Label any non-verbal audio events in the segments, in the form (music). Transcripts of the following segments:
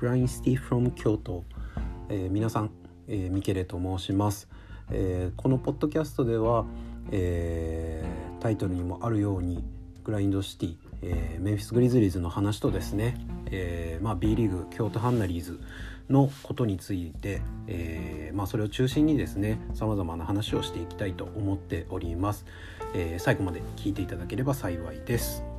グラインシティ from 京都、えー、皆さん、えー、ミケレと申します、えー、このポッドキャストでは、えー、タイトルにもあるようにグラインドシティ、えー、メンフィス・グリズリーズの話とですね、えーまあ、B リーグ京都ハンナリーズのことについて、えーまあ、それを中心にですねさまざまな話をしていきたいと思っております、えー、最後まで聞いていただければ幸いです。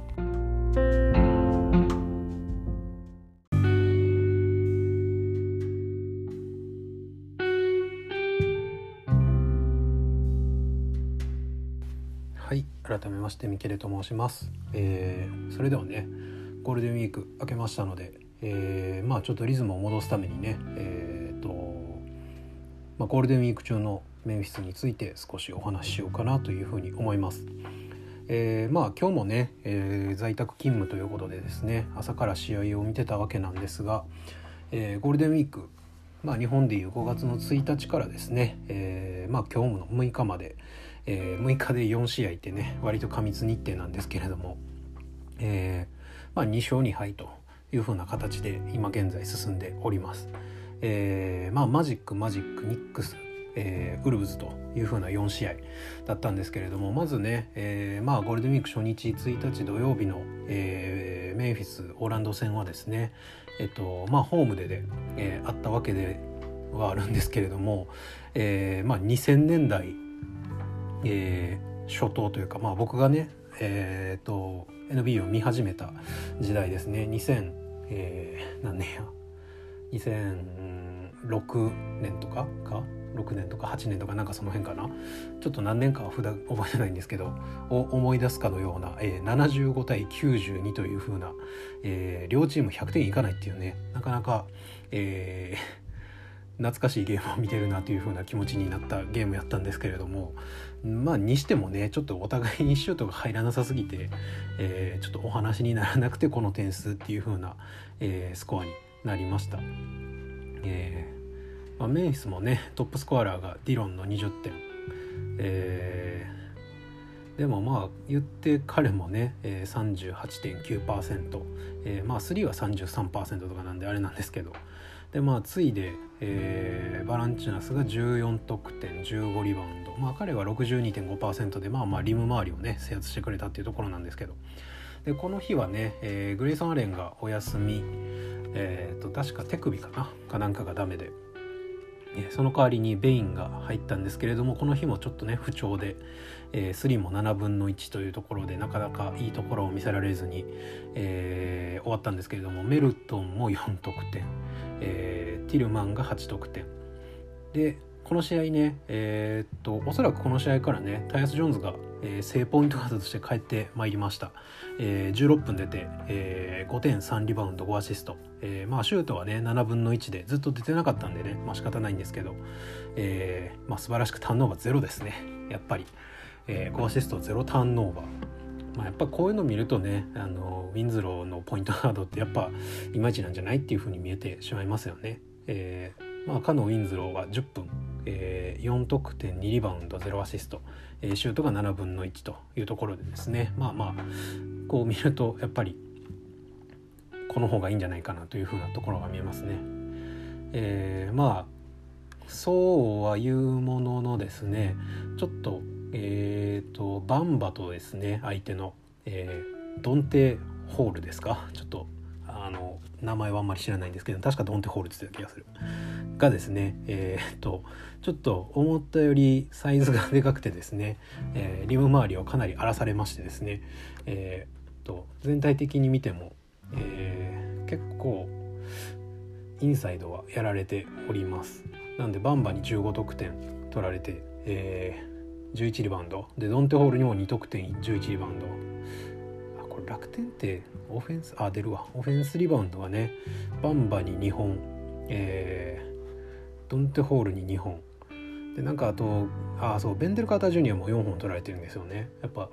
はい改めましてミケレと申します、えー、それではねゴールデンウィーク明けましたので、えー、まあちょっとリズムを戻すためにねえっ、ー、と、まあ、ゴールデンウィーク中のメンフィスについて少しお話ししようかなというふうに思います。えー、まあ今日もね、えー、在宅勤務ということでですね朝から試合を見てたわけなんですが、えー、ゴールデンウィーク、まあ、日本でいう5月の1日からですね、えー、まあ今日の6日まで、えー、6日で4試合ってね割と過密日程なんですけれども、えーまあ、2勝2敗というふうな形で今現在進んでおります。えーまあ、マジックマジックニックス、えー、ウルブズというふうな4試合だったんですけれどもまずね、えーまあ、ゴールデンウィーク初日1日土曜日の、えー、メンフィスオーランド戦はですね、えっとまあ、ホームでで、えー、あったわけではあるんですけれども、えーまあ、2000年代えー、初頭というか、まあ、僕がね、えーと、NBA を見始めた時代ですね。2000、えー、何年や？2006年とかか？6年とか8年とかなんかその辺かな？ちょっと何年かは覚えてないんですけどを思い出すかのような、えー、75対92という風な、えー、両チーム100点いかないっていうね。なかなか、えー、懐かしいゲームを見てるなという風な気持ちになったゲームやったんですけれどもまあにしてもねちょっとお互いにシュートが入らなさすぎて、えー、ちょっとお話にならなくてこの点数っていう風な、えー、スコアになりました。えーまあ、メイスもねトップスコアラーがディロンの20点、えー、でもまあ言って彼もね、えー、38.9%、えー、まあ3は33%とかなんであれなんですけど。でまあ次いで、えー、バランチナスが14得点15リバウンド。まあ彼は62.5%でまあまあリム周りをね制圧してくれたっていうところなんですけど。でこの日はね、えー、グレイソン・アレンがお休み。えーと、確か手首かな？かなんかがダメで。その代わりにベインが入ったんですけれどもこの日もちょっとね不調で、えー、スリーも7分の1というところでなかなかいいところを見せられずに、えー、終わったんですけれどもメルトンも4得点、えー、ティルマンが8得点。でこの試合ねえー、っとおそらくこの試合からねタイアス・ジョーンズが、えー、正ポイントガードとして帰ってまいりました、えー、16分出て、えー、5点3リバウンド5アシスト、えー、まあシュートはね7分の1でずっと出てなかったんでねまあ仕方ないんですけど、えー、まあ素晴らしくターンオーバーゼロですねやっぱり、えー、5アシスト0ターンオーバーまあ、やっぱこういうの見るとねあのウィンズローのポイントガードってやっぱいまいちなんじゃないっていうふうに見えてしまいますよね。えーまあ、かのウィンズローが10分えー、4得点2リバウンド0アシスト、えー、シュートが7分の1というところでですねまあまあこう見るとやっぱりこの方がいいんじゃないかなというふうなところが見えますね。えー、まあそうは言うもののですねちょっとえっ、ー、とバンバとですね相手の、えー、ドンテホールですか？ちょっとあの名前はあんまり知らないんですけど確かドンテホールって言ってた気がする。がですねえー、っとちょっと思ったよりサイズがでかくてですね、えー、リム周りをかなり荒らされましてですね、えー、と全体的に見ても、え、結構インサイドはやられておりますなんでバンバに15得点取られて、え、11リバウンド。でドンテホールにも2得点11リバウンド。あこれ楽天ってオフェンスあ出るわ。オフェンスリバウンドはねバンバに2本えードンテホールに2本。でなんかあとあそうベンデル・カーター・ジュニアも4本取られてるんですよね。やっぱ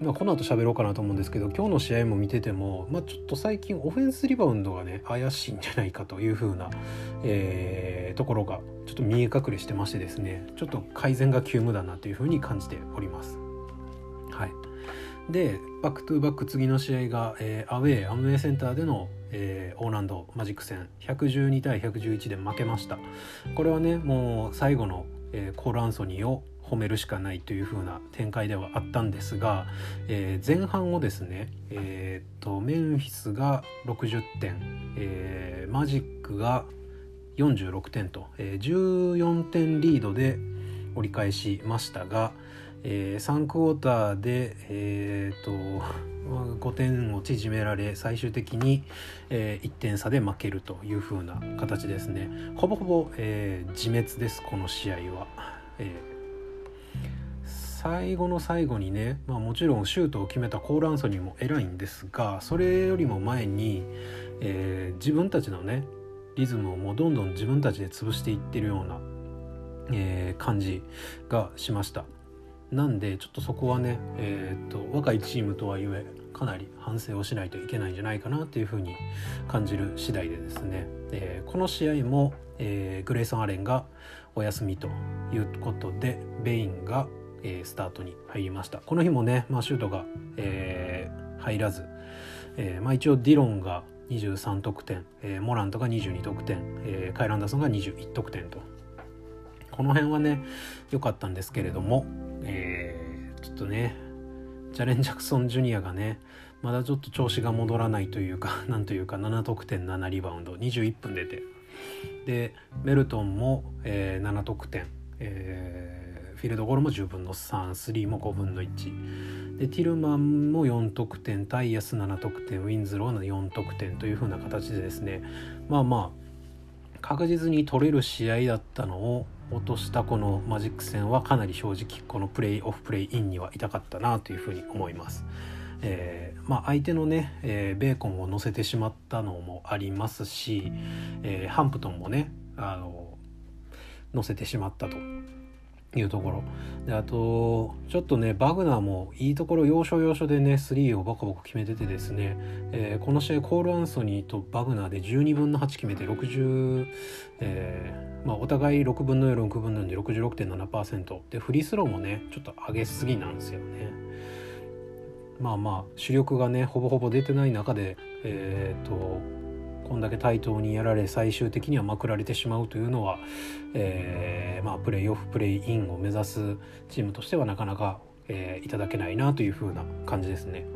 まあ、この後喋ろうかなと思うんですけど今日の試合も見てても、まあ、ちょっと最近オフェンスリバウンドがね怪しいんじゃないかという風な、えー、ところがちょっと見え隠れしてましてですねちょっと改善が急務だなという風に感じております。はいでバックトゥーバック次の試合が、えー、アウェーアムウェイセンターでの、えー、オーランドマジック戦112対111で負けましたこれはねもう最後の、えー、コール・アンソニーを褒めるしかないという風な展開ではあったんですが、えー、前半をですね、えー、とメンフィスが60点、えー、マジックが46点と、えー、14点リードで折り返しましたが、え、3クォーターで、えーと、5点を縮められ最終的に、え、1点差で負けるという風な形ですねほぼほぼ、え、自滅ですこの試合は。えー最後の最後にね、まあ、もちろんシュートを決めたコール・アンソニーも偉いんですがそれよりも前に、えー、自分たちのねリズムをもうどんどん自分たちで潰していってるような、えー、感じがしました。なんでちょっとそこはね、えー、っと若いチームとはいえかなり反省をしないといけないんじゃないかなっていうふうに感じる次第でですね、えー、この試合も、えー、グレイソン・アレンがお休みということでベインがえー、スタートに入りました。この日もね、まあ、シュートが、えー、入らず、えーまあ、一応ディロンが23得点、えー、モラントが22得点、えー、カイランダソンが21得点と。この辺はね良かったんですけれども、えー、ちょっとねジャレン・ジャクソン・ジュニアがねまだちょっと調子が戻らないというか (laughs) なんというか7得点7リバウンド21分出て。でメルトンも、えー、7得点、えーフィールドゴールも10分の33も5分の1でティルマンも4得点タイヤス7得点ウィンズローの4得点という風な形でですねまあまあ確実に取れる試合だったのを落としたこのマジック戦はかなり正直このプレイオフプレイインには痛かったなというふうに思います。えーまあ、相手のね、えー、ベーコンを乗せてしまったのもありますし、えー、ハンプトンもねあの乗せてしまったというところ。であとちょっとねバグナーもいいところ要所要所でね3をボコボコ決めててですね、えー、この試合コール・アンソニーとバグナーで12分の8決めて60、えーまあ、お互い6分の46分の2で66.7%でフリースローもねちょっと上げすぎなんですよね。まあまあ主力がねほぼほぼ出てない中でえっ、とこんだけ対等にやられ最終的にはまくられてしまうというのは、えー、まあ、プレーオフプレイインを目指すチームとしてはなかなか、えー、いただけないなというふうな感じですね。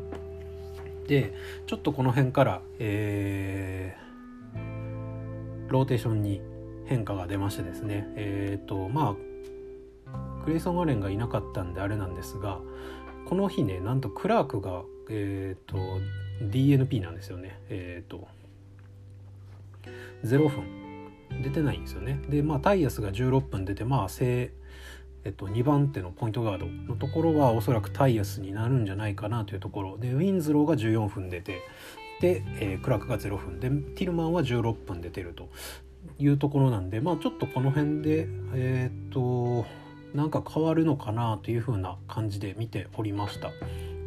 でちょっとこの辺から、えー、ローテーションに変化が出ましてですねえっ、ー、とまあクレイソン・ガレンがいなかったんであれなんですがこの日ねなんとクラークがえっ、ー、と DNP なんですよねえっ、と0分出てないんですよね。でまあタイヤスが16分出てまあ正、えっと、2番手のポイントガードのところはおそらくタイヤスになるんじゃないかなというところでウィンズローが14分出てで、えー、クラークが0分でティルマンは16分出てるというところなんでまあちょっとこの辺でえー、っとなんか変わるのかなというふうな感じで見ておりました。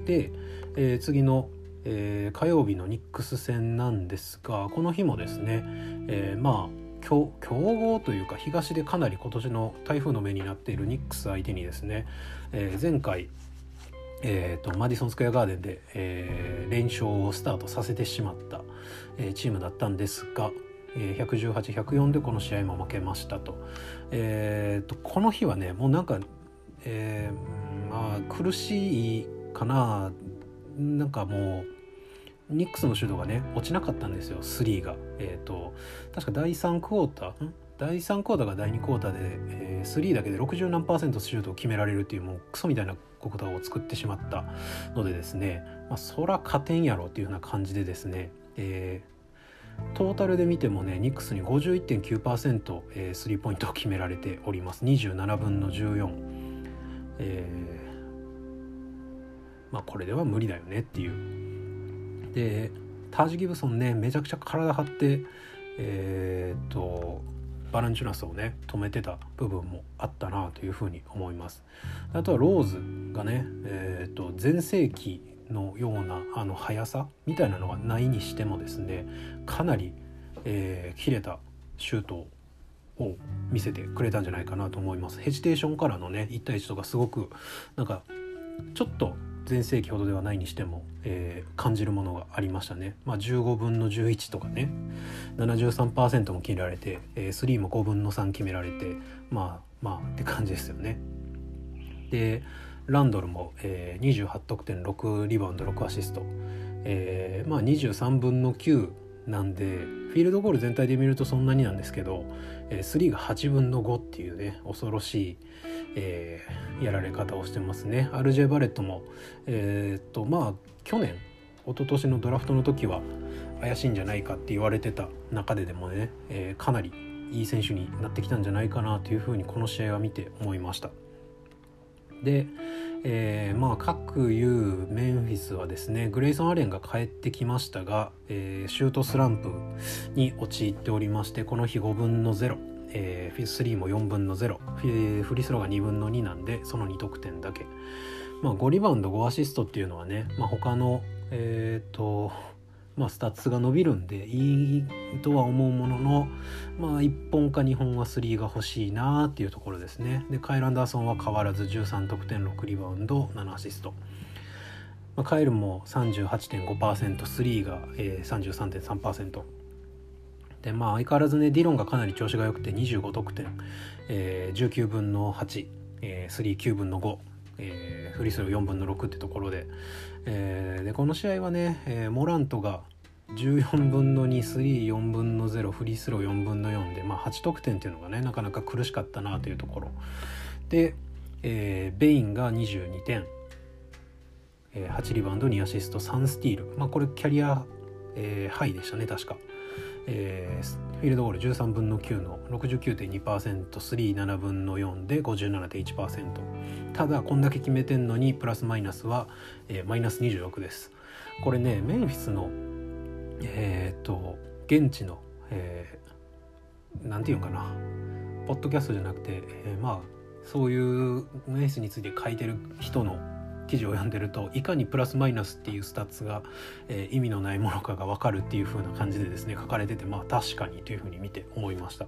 で、えー、次のえー、火曜日のニックス戦なんですがこの日もですね、えー、まあ強豪というか東でかなり今年の台風の目になっているニックス相手にですね、えー、前回、えーと、マディソン・スクエア・ガーデンで、えー、連勝をスタートさせてしまった、えー、チームだったんですが、えー、118-104でこの試合も負けましたと,、えーと、この日はねもうなんか、えー、まあ苦しいかななんかもうニックスのシュートがね落ちなかったんですよ3が。えっ、ー、と確か第3クォーター第3クォーターが第2クォーターで、えー、3だけで60何パーセントシュートを決められるっていうもうクソみたいなクォーターを作ってしまったのでですね、まあ、そら勝てんやろっていうような感じでですね、えー、トータルで見てもねニックスに51.9%、えー、スリーポイントを決められております27分の14。えーまあこれでは無理だよねっていうでタージ・ギブソンねめちゃくちゃ体張ってえー、っとバランチュナスをね止めてた部分もあったなというふうに思います。あとはローズがねえー、っと全盛期のようなあの速さみたいなのがないにしてもですねかなり、えー、切れたシュートを見せてくれたんじゃないかなと思います。ヘジテーションからのね1対1とかすごくなんかちょっと全盛期ほどではないにしても、えー、感じるものがありましたね、まあ、15分の11とかね。73%も決められて、えー、3も5分の3決められてまあまあって感じですよね。でランドルも、えー、28得点6リバウンド6アシスト、えー、まあ23分の9なんでフィールドゴール全体で見るとそんなになんですけど、えー、3が8分の5っていうね恐ろしい、えー、やられ方をしてますね。RJ バレットもえー、っとまあ去年一昨年のドラフトの時は怪しいんじゃないかって言われてた中ででもね、えー、かなりいい選手になってきたんじゃないかなというふうにこの試合は見て思いました。で、えー、まあ各有メンフィスはですねグレイソン・アレンが帰ってきましたが、えー、シュートスランプに陥っておりましてこの日5分の0、えー、3も4分の0フリースローが2分の2なんでその2得点だけ、まあ、5リバウンド5アシストっていうのはね、まあ、他のえっ、とまあ、スタッツが伸びるんでいいとは思うものの、まあ、1本か2本は3が欲しいなっていうところですね。でカイル・アンダーソンは変わらず13得点6リバウンド7アシスト、まあ、カイルも 38.5%3 が、えー、33.3%でまあ相変わらずねディロンがかなり調子が良くて25得点、えー、19分の8、えー、39分の5えー、フリースロー4分の6ってところで,、えー、でこの試合はね、えー、モラントが14分の234分の0フリースロー4分の4で、まあ、8得点っていうのがねなかなか苦しかったなというところ。で、えー、ベインが22点、えー、8リバウンド2アシスト3スティール、まあ、これキャリア、えー、ハイでしたね確か。えー、フィールドゴール13分の9の 69.2%37 分の4で57.1%ただこんだけ決めてんのにプラスマイナスは、えー、マイナス26です。これねメンフィスのえー、っと現地の、えー、なんていうかな。ポッドキャストじゃなくて、えー、まあそういうメンフィスについて書いてる人の記事を読んでるといかにプラスマイナスっていうスタッツが、えー、意味のないものかが分かるっていう風な感じでですね書かれててまあ確かにという風に見て思いました。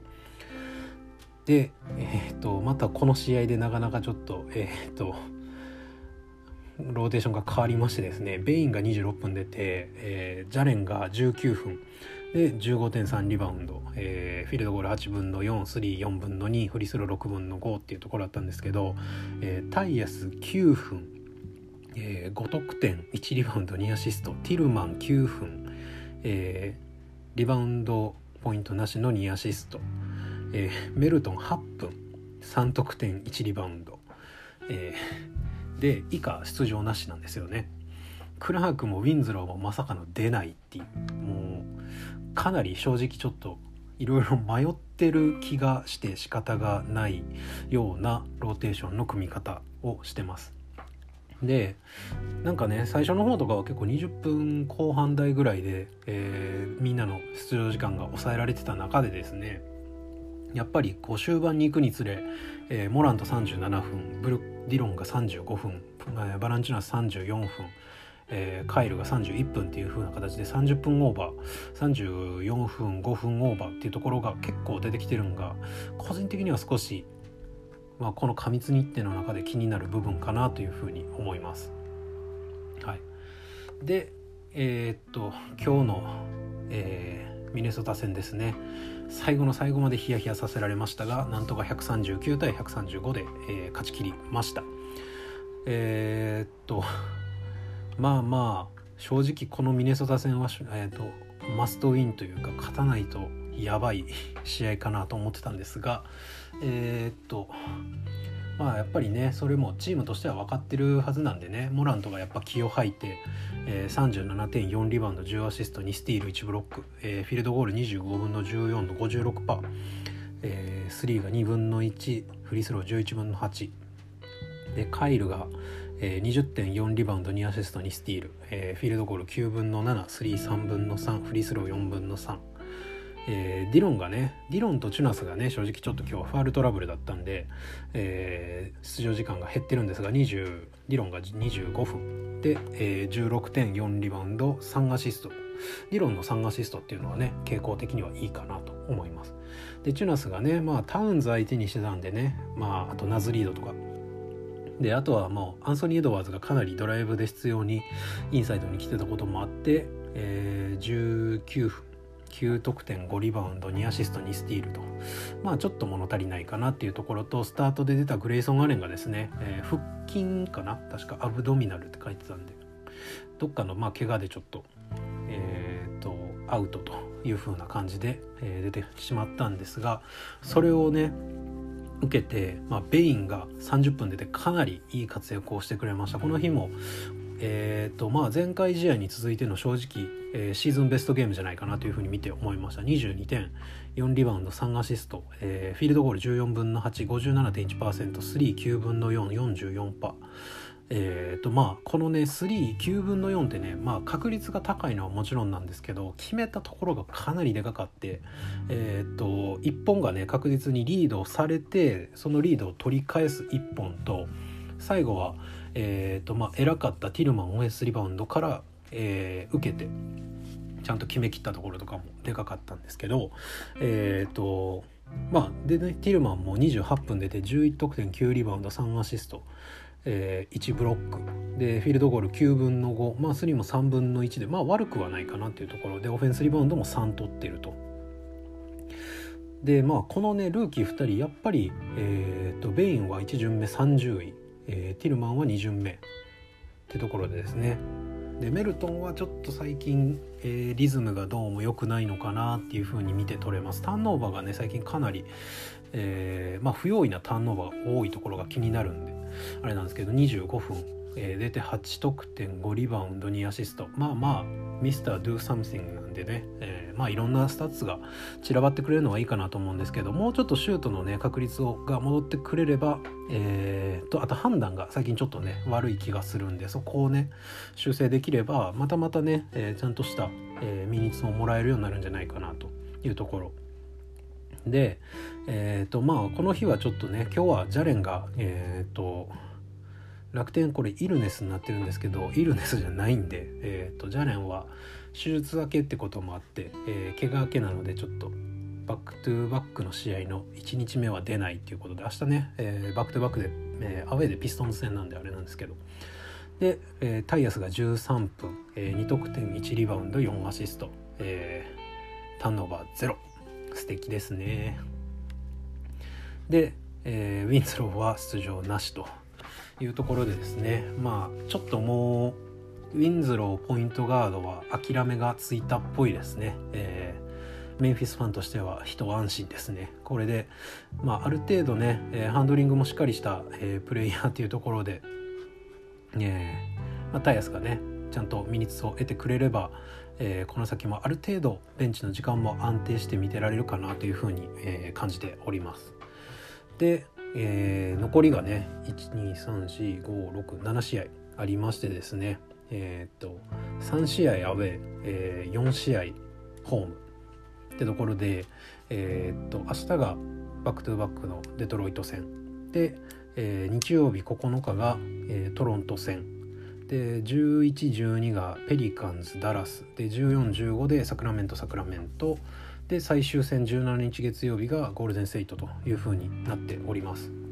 で、えーと、またこの試合でなかなかちょっとえっ、ー、とローテーションが変わりましてですねベインが26分出て、えー、ジャレンが19分。で15.3リバウンド、えー、フィールドゴール8分の434分の2フリスロー6分の5っていうところだったんですけど、えー、タイアス9分。えー、5得点1リバウンド2アシストティルマン9分、えー、リバウンドポイントなしの2アシスト、えー、メルトン8分3得点1リバウンド、えー、で以下出場なしなんですよね。クラークもウィンズローもまさかの出ないっていうもうかなり正直ちょっといろいろ迷ってる気がして仕方がないようなローテーションの組み方をしてます。でなんかね最初の方とかは結構20分後半台ぐらいで、えー、みんなの出場時間が抑えられてた中でですねやっぱりこう終盤に行くにつれ、えー、モラント37分ブルディロンが35分バランチュナス34分、えー、カイルが31分っていう風な形で30分オーバー34分5分オーバーっていうところが結構出てきてるんが個人的には少しまあ、この過密日程の中で気になる部分かなというふうに思います。はい、でえー、っと今日の、えー、ミネソタ戦ですね最後の最後までヒヤヒヤさせられましたがなんとか139対135で、えー、勝ち切りました。えー、っとまあまあ正直このミネソタ戦は、えー、っとマストウィンというか勝たないとやばい試合かなと思ってたんですがえー、っとまあやっぱりねそれもチームとしては分かってるはずなんでねモラントがやっぱ気を吐いて、えー、37.4リバウンド10アシスト2スティール1ブロック、えー、フィールドゴール25分の14の56%、えー、スリーが2分の1フリースロー11分の8でカイルが、えー、20.4リバウンド2アシスト2スティール、えー、フィールドゴール9分の7スリー3分の3フリースロー4分の3えー、ディロンがねディロンとチュナスがね正直ちょっと今日はファールトラブルだったんで、えー、出場時間が減ってるんですが20ディロンが25分。で、えー、16.4リバウンド3アシスト。ディロンの3アシストっていうのはね傾向的にはいいかなと思います。でチュナスがねまあタウンズ相手にしてたんでねまああとナズリードとか。であとはもうアンソニー・エドワーズがかなりドライブで必要にインサイドに来てたこともあって、えー、19分。9得点5リバウンド2アシスト2スティールと。まあちょっと物足りないかなっていうところとスタートで出たグレイソン・アレンがですね、えー、腹筋かな？確か。アブドミナルって書いてたんで。どっかのまあ怪我でちょっとえー、とアウトという風な感じで、えー、出てしまったんですがそれをね受けて、まあ、ベインが30分出てかなりいい活躍をしてくれました。この日もえーとまあ、前回試合に続いての正直、えー、シーズンベストゲームじゃないかなというふうに見て思いました。22点4リバウンド3アシスト、えー、フィールドゴール14分の 857.1%39 分の444%えーとまあ、このね39分の4ってね、まあ、確率が高いのはもちろんなんですけど決めたところがかなりでかかって、えーと、1本がね確実にリードされてそのリードを取り返す1本と最後はえーとまあ、偉かったティルマンオフェンスリバウンドから、えー、受けてちゃんと決めきったところとかもでかかったんですけどえっ、ー、とまあでねティルマンも28分出て11得点9リバウンド3アシスト、えー、1ブロックでフィールドゴール9分の5まあ3も3分の1でまあ悪くはないかなっていうところでオフェンスリバウンドも3取ってると。でまあこのねルーキー2人やっぱり、えーとベインは1巡目30位えー、ティルマンは2巡目ってところでですねでメルトンはちょっと最近、えー、リズムがどうも良くないのかなっていう風に見て取れます。ターンオーバーがね最近かなり、えー、まあ、不用意なターンオーバーが多いところが気になるんであれなんですけど25分えー、出て8得点5リバウンド2アシスト。まあまあ Mr. Do Something なんでね、えー、まあいろんなスタッツが散らばってくれるのはいいかなと思うんですけどもうちょっとシュートのね確率をが戻ってくれれば、えー、とあと判断が最近ちょっとね悪い気がするんでそこをね修正できればまたまたね、えー、ちゃんとした、えー、ミニッツをもらえるようになるんじゃないかなというところ。でえっ、ー、とまあこの日はちょっとね今日はジャレンがえっ、ー、と楽天これイルネスになってるんですけどイルネスじゃないんで、えーと、ジャレンは手術明けってこともあって、えー、怪我明けなのでちょっとバックトゥーバックの試合の1日目は出ないっていうことで明日ね、えー、バックトゥーバックで、えー、アウェーでピストンズ戦なんであれなんですけど。で、えー、タイアスが13分、えー、2得点1リバウンド4アシスト、えー、ターンオーバーゼロ。素敵ですね。で、えー、ウィンズローは出場なしというところでですね。まあちょっともうウィンズローポイントガードは諦めがついたっぽいですね、えー、メンフィスファンとしては一安心ですね。これで、まあ、ある程度ね、え、ハンドリングもしっかりした、えー、プレイヤーっていうところで、えーまあ、タイヤスがねちゃんとミニッツを得てくれれば、えー、この先もある程度ベンチの時間も安定して見てられるかなというふうに、えー、感じております。で、えー、残りがね1234567試合ありましてですね。えっ、と3試合アウェー、えー、4試合ホームってところでえっ、と明日がバックトゥバックのデトロイト戦。で、えー、日曜日9日が、えー、トロント戦。で1112がペリカンズダラス。で1415でサクラメントサクラメント。で最終戦17日月曜日がゴールデンステイトというふうになっております。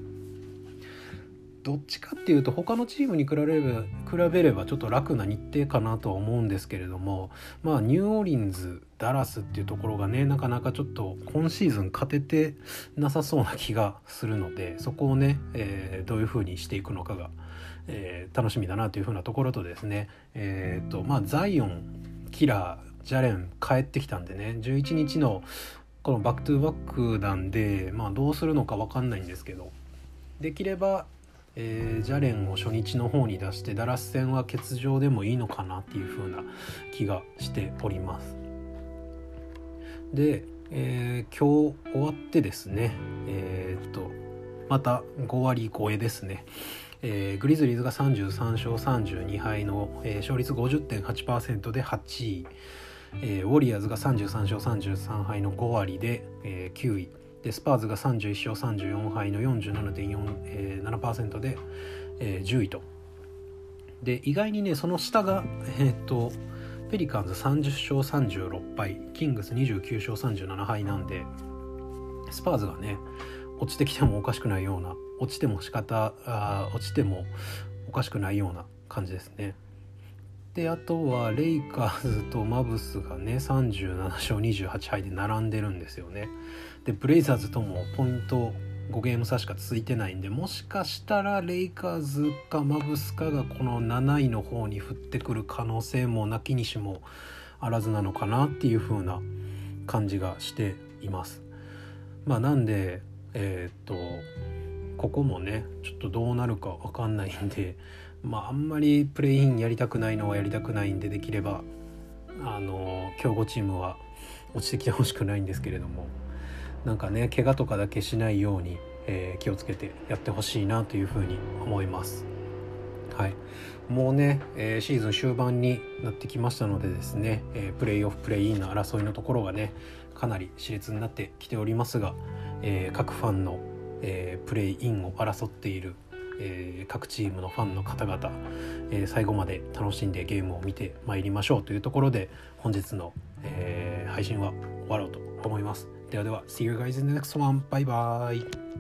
どっちかっていうと他のチームに比べれば比べればちょっと楽な日程かなとは思うんですけれどもまあニューオーリンズダラスっていうところがねなかなかちょっと今シーズン勝ててなさそうな気がするのでそこをね、えー、どういうふうにしていくのかが、えー、楽しみだなというふうなところとですね。えっ、ー、とまあザイオンキラージャレン帰ってきたんでね11日のこのバックトゥーバックなんでまあどうするのか分かんないんですけどできれば、えー、ジャレンを初日の方に出してダラス戦は欠場でもいいのかなっていう風な気がしております。で、えー、今日終わってですねえー、っとまた5割超えですね。えー、グリズリーズが33勝32敗の、えー、勝率50.8%で8位、えー、ウォリアーズが33勝33敗の5割で、えー、9位。でスパーズが31勝34敗の47.47%、えー、で、えー、10位とで意外にねその下がえー、っとペリカンズ30勝36敗キングス29勝37敗なんでスパーズがね落ちてきてもおかしくないような落ちても仕方あ落ちてもおかしくないような感じですね。であとはレイカーズとマブスがね37勝28敗で並んでるんですよね。でブレイザーズともポイント5ゲーム差しか続いてないんでもしかしたらレイカーズかマブスかがこの7位の方に降ってくる可能性もなきにしもあらずなのかなっていう風な感じがしています。まあ、なんでえー、っとここもねちょっとどうなるか分かんないんでまああんまりプレイインやりたくないのはやりたくないんでできればあの強豪チームは落ちてきてほしくないんですけれどもなんかね怪我とかだけしないように、えー、気をつけてやってほしいなというふうに思います。はい、もうね、えー、シーズン終盤になってきましたのでですね、えー、プレイオフプレイインの争いのところがねかなり熾烈になってきておりますが、えー、各ファンの、えプレイインを争っている、え各チームのファンの方々、え最後まで楽しんでゲームを見てまいりましょうというところで本日の、え配信は終わろうと思います。ではでは See you guys in the next one. Bye bye.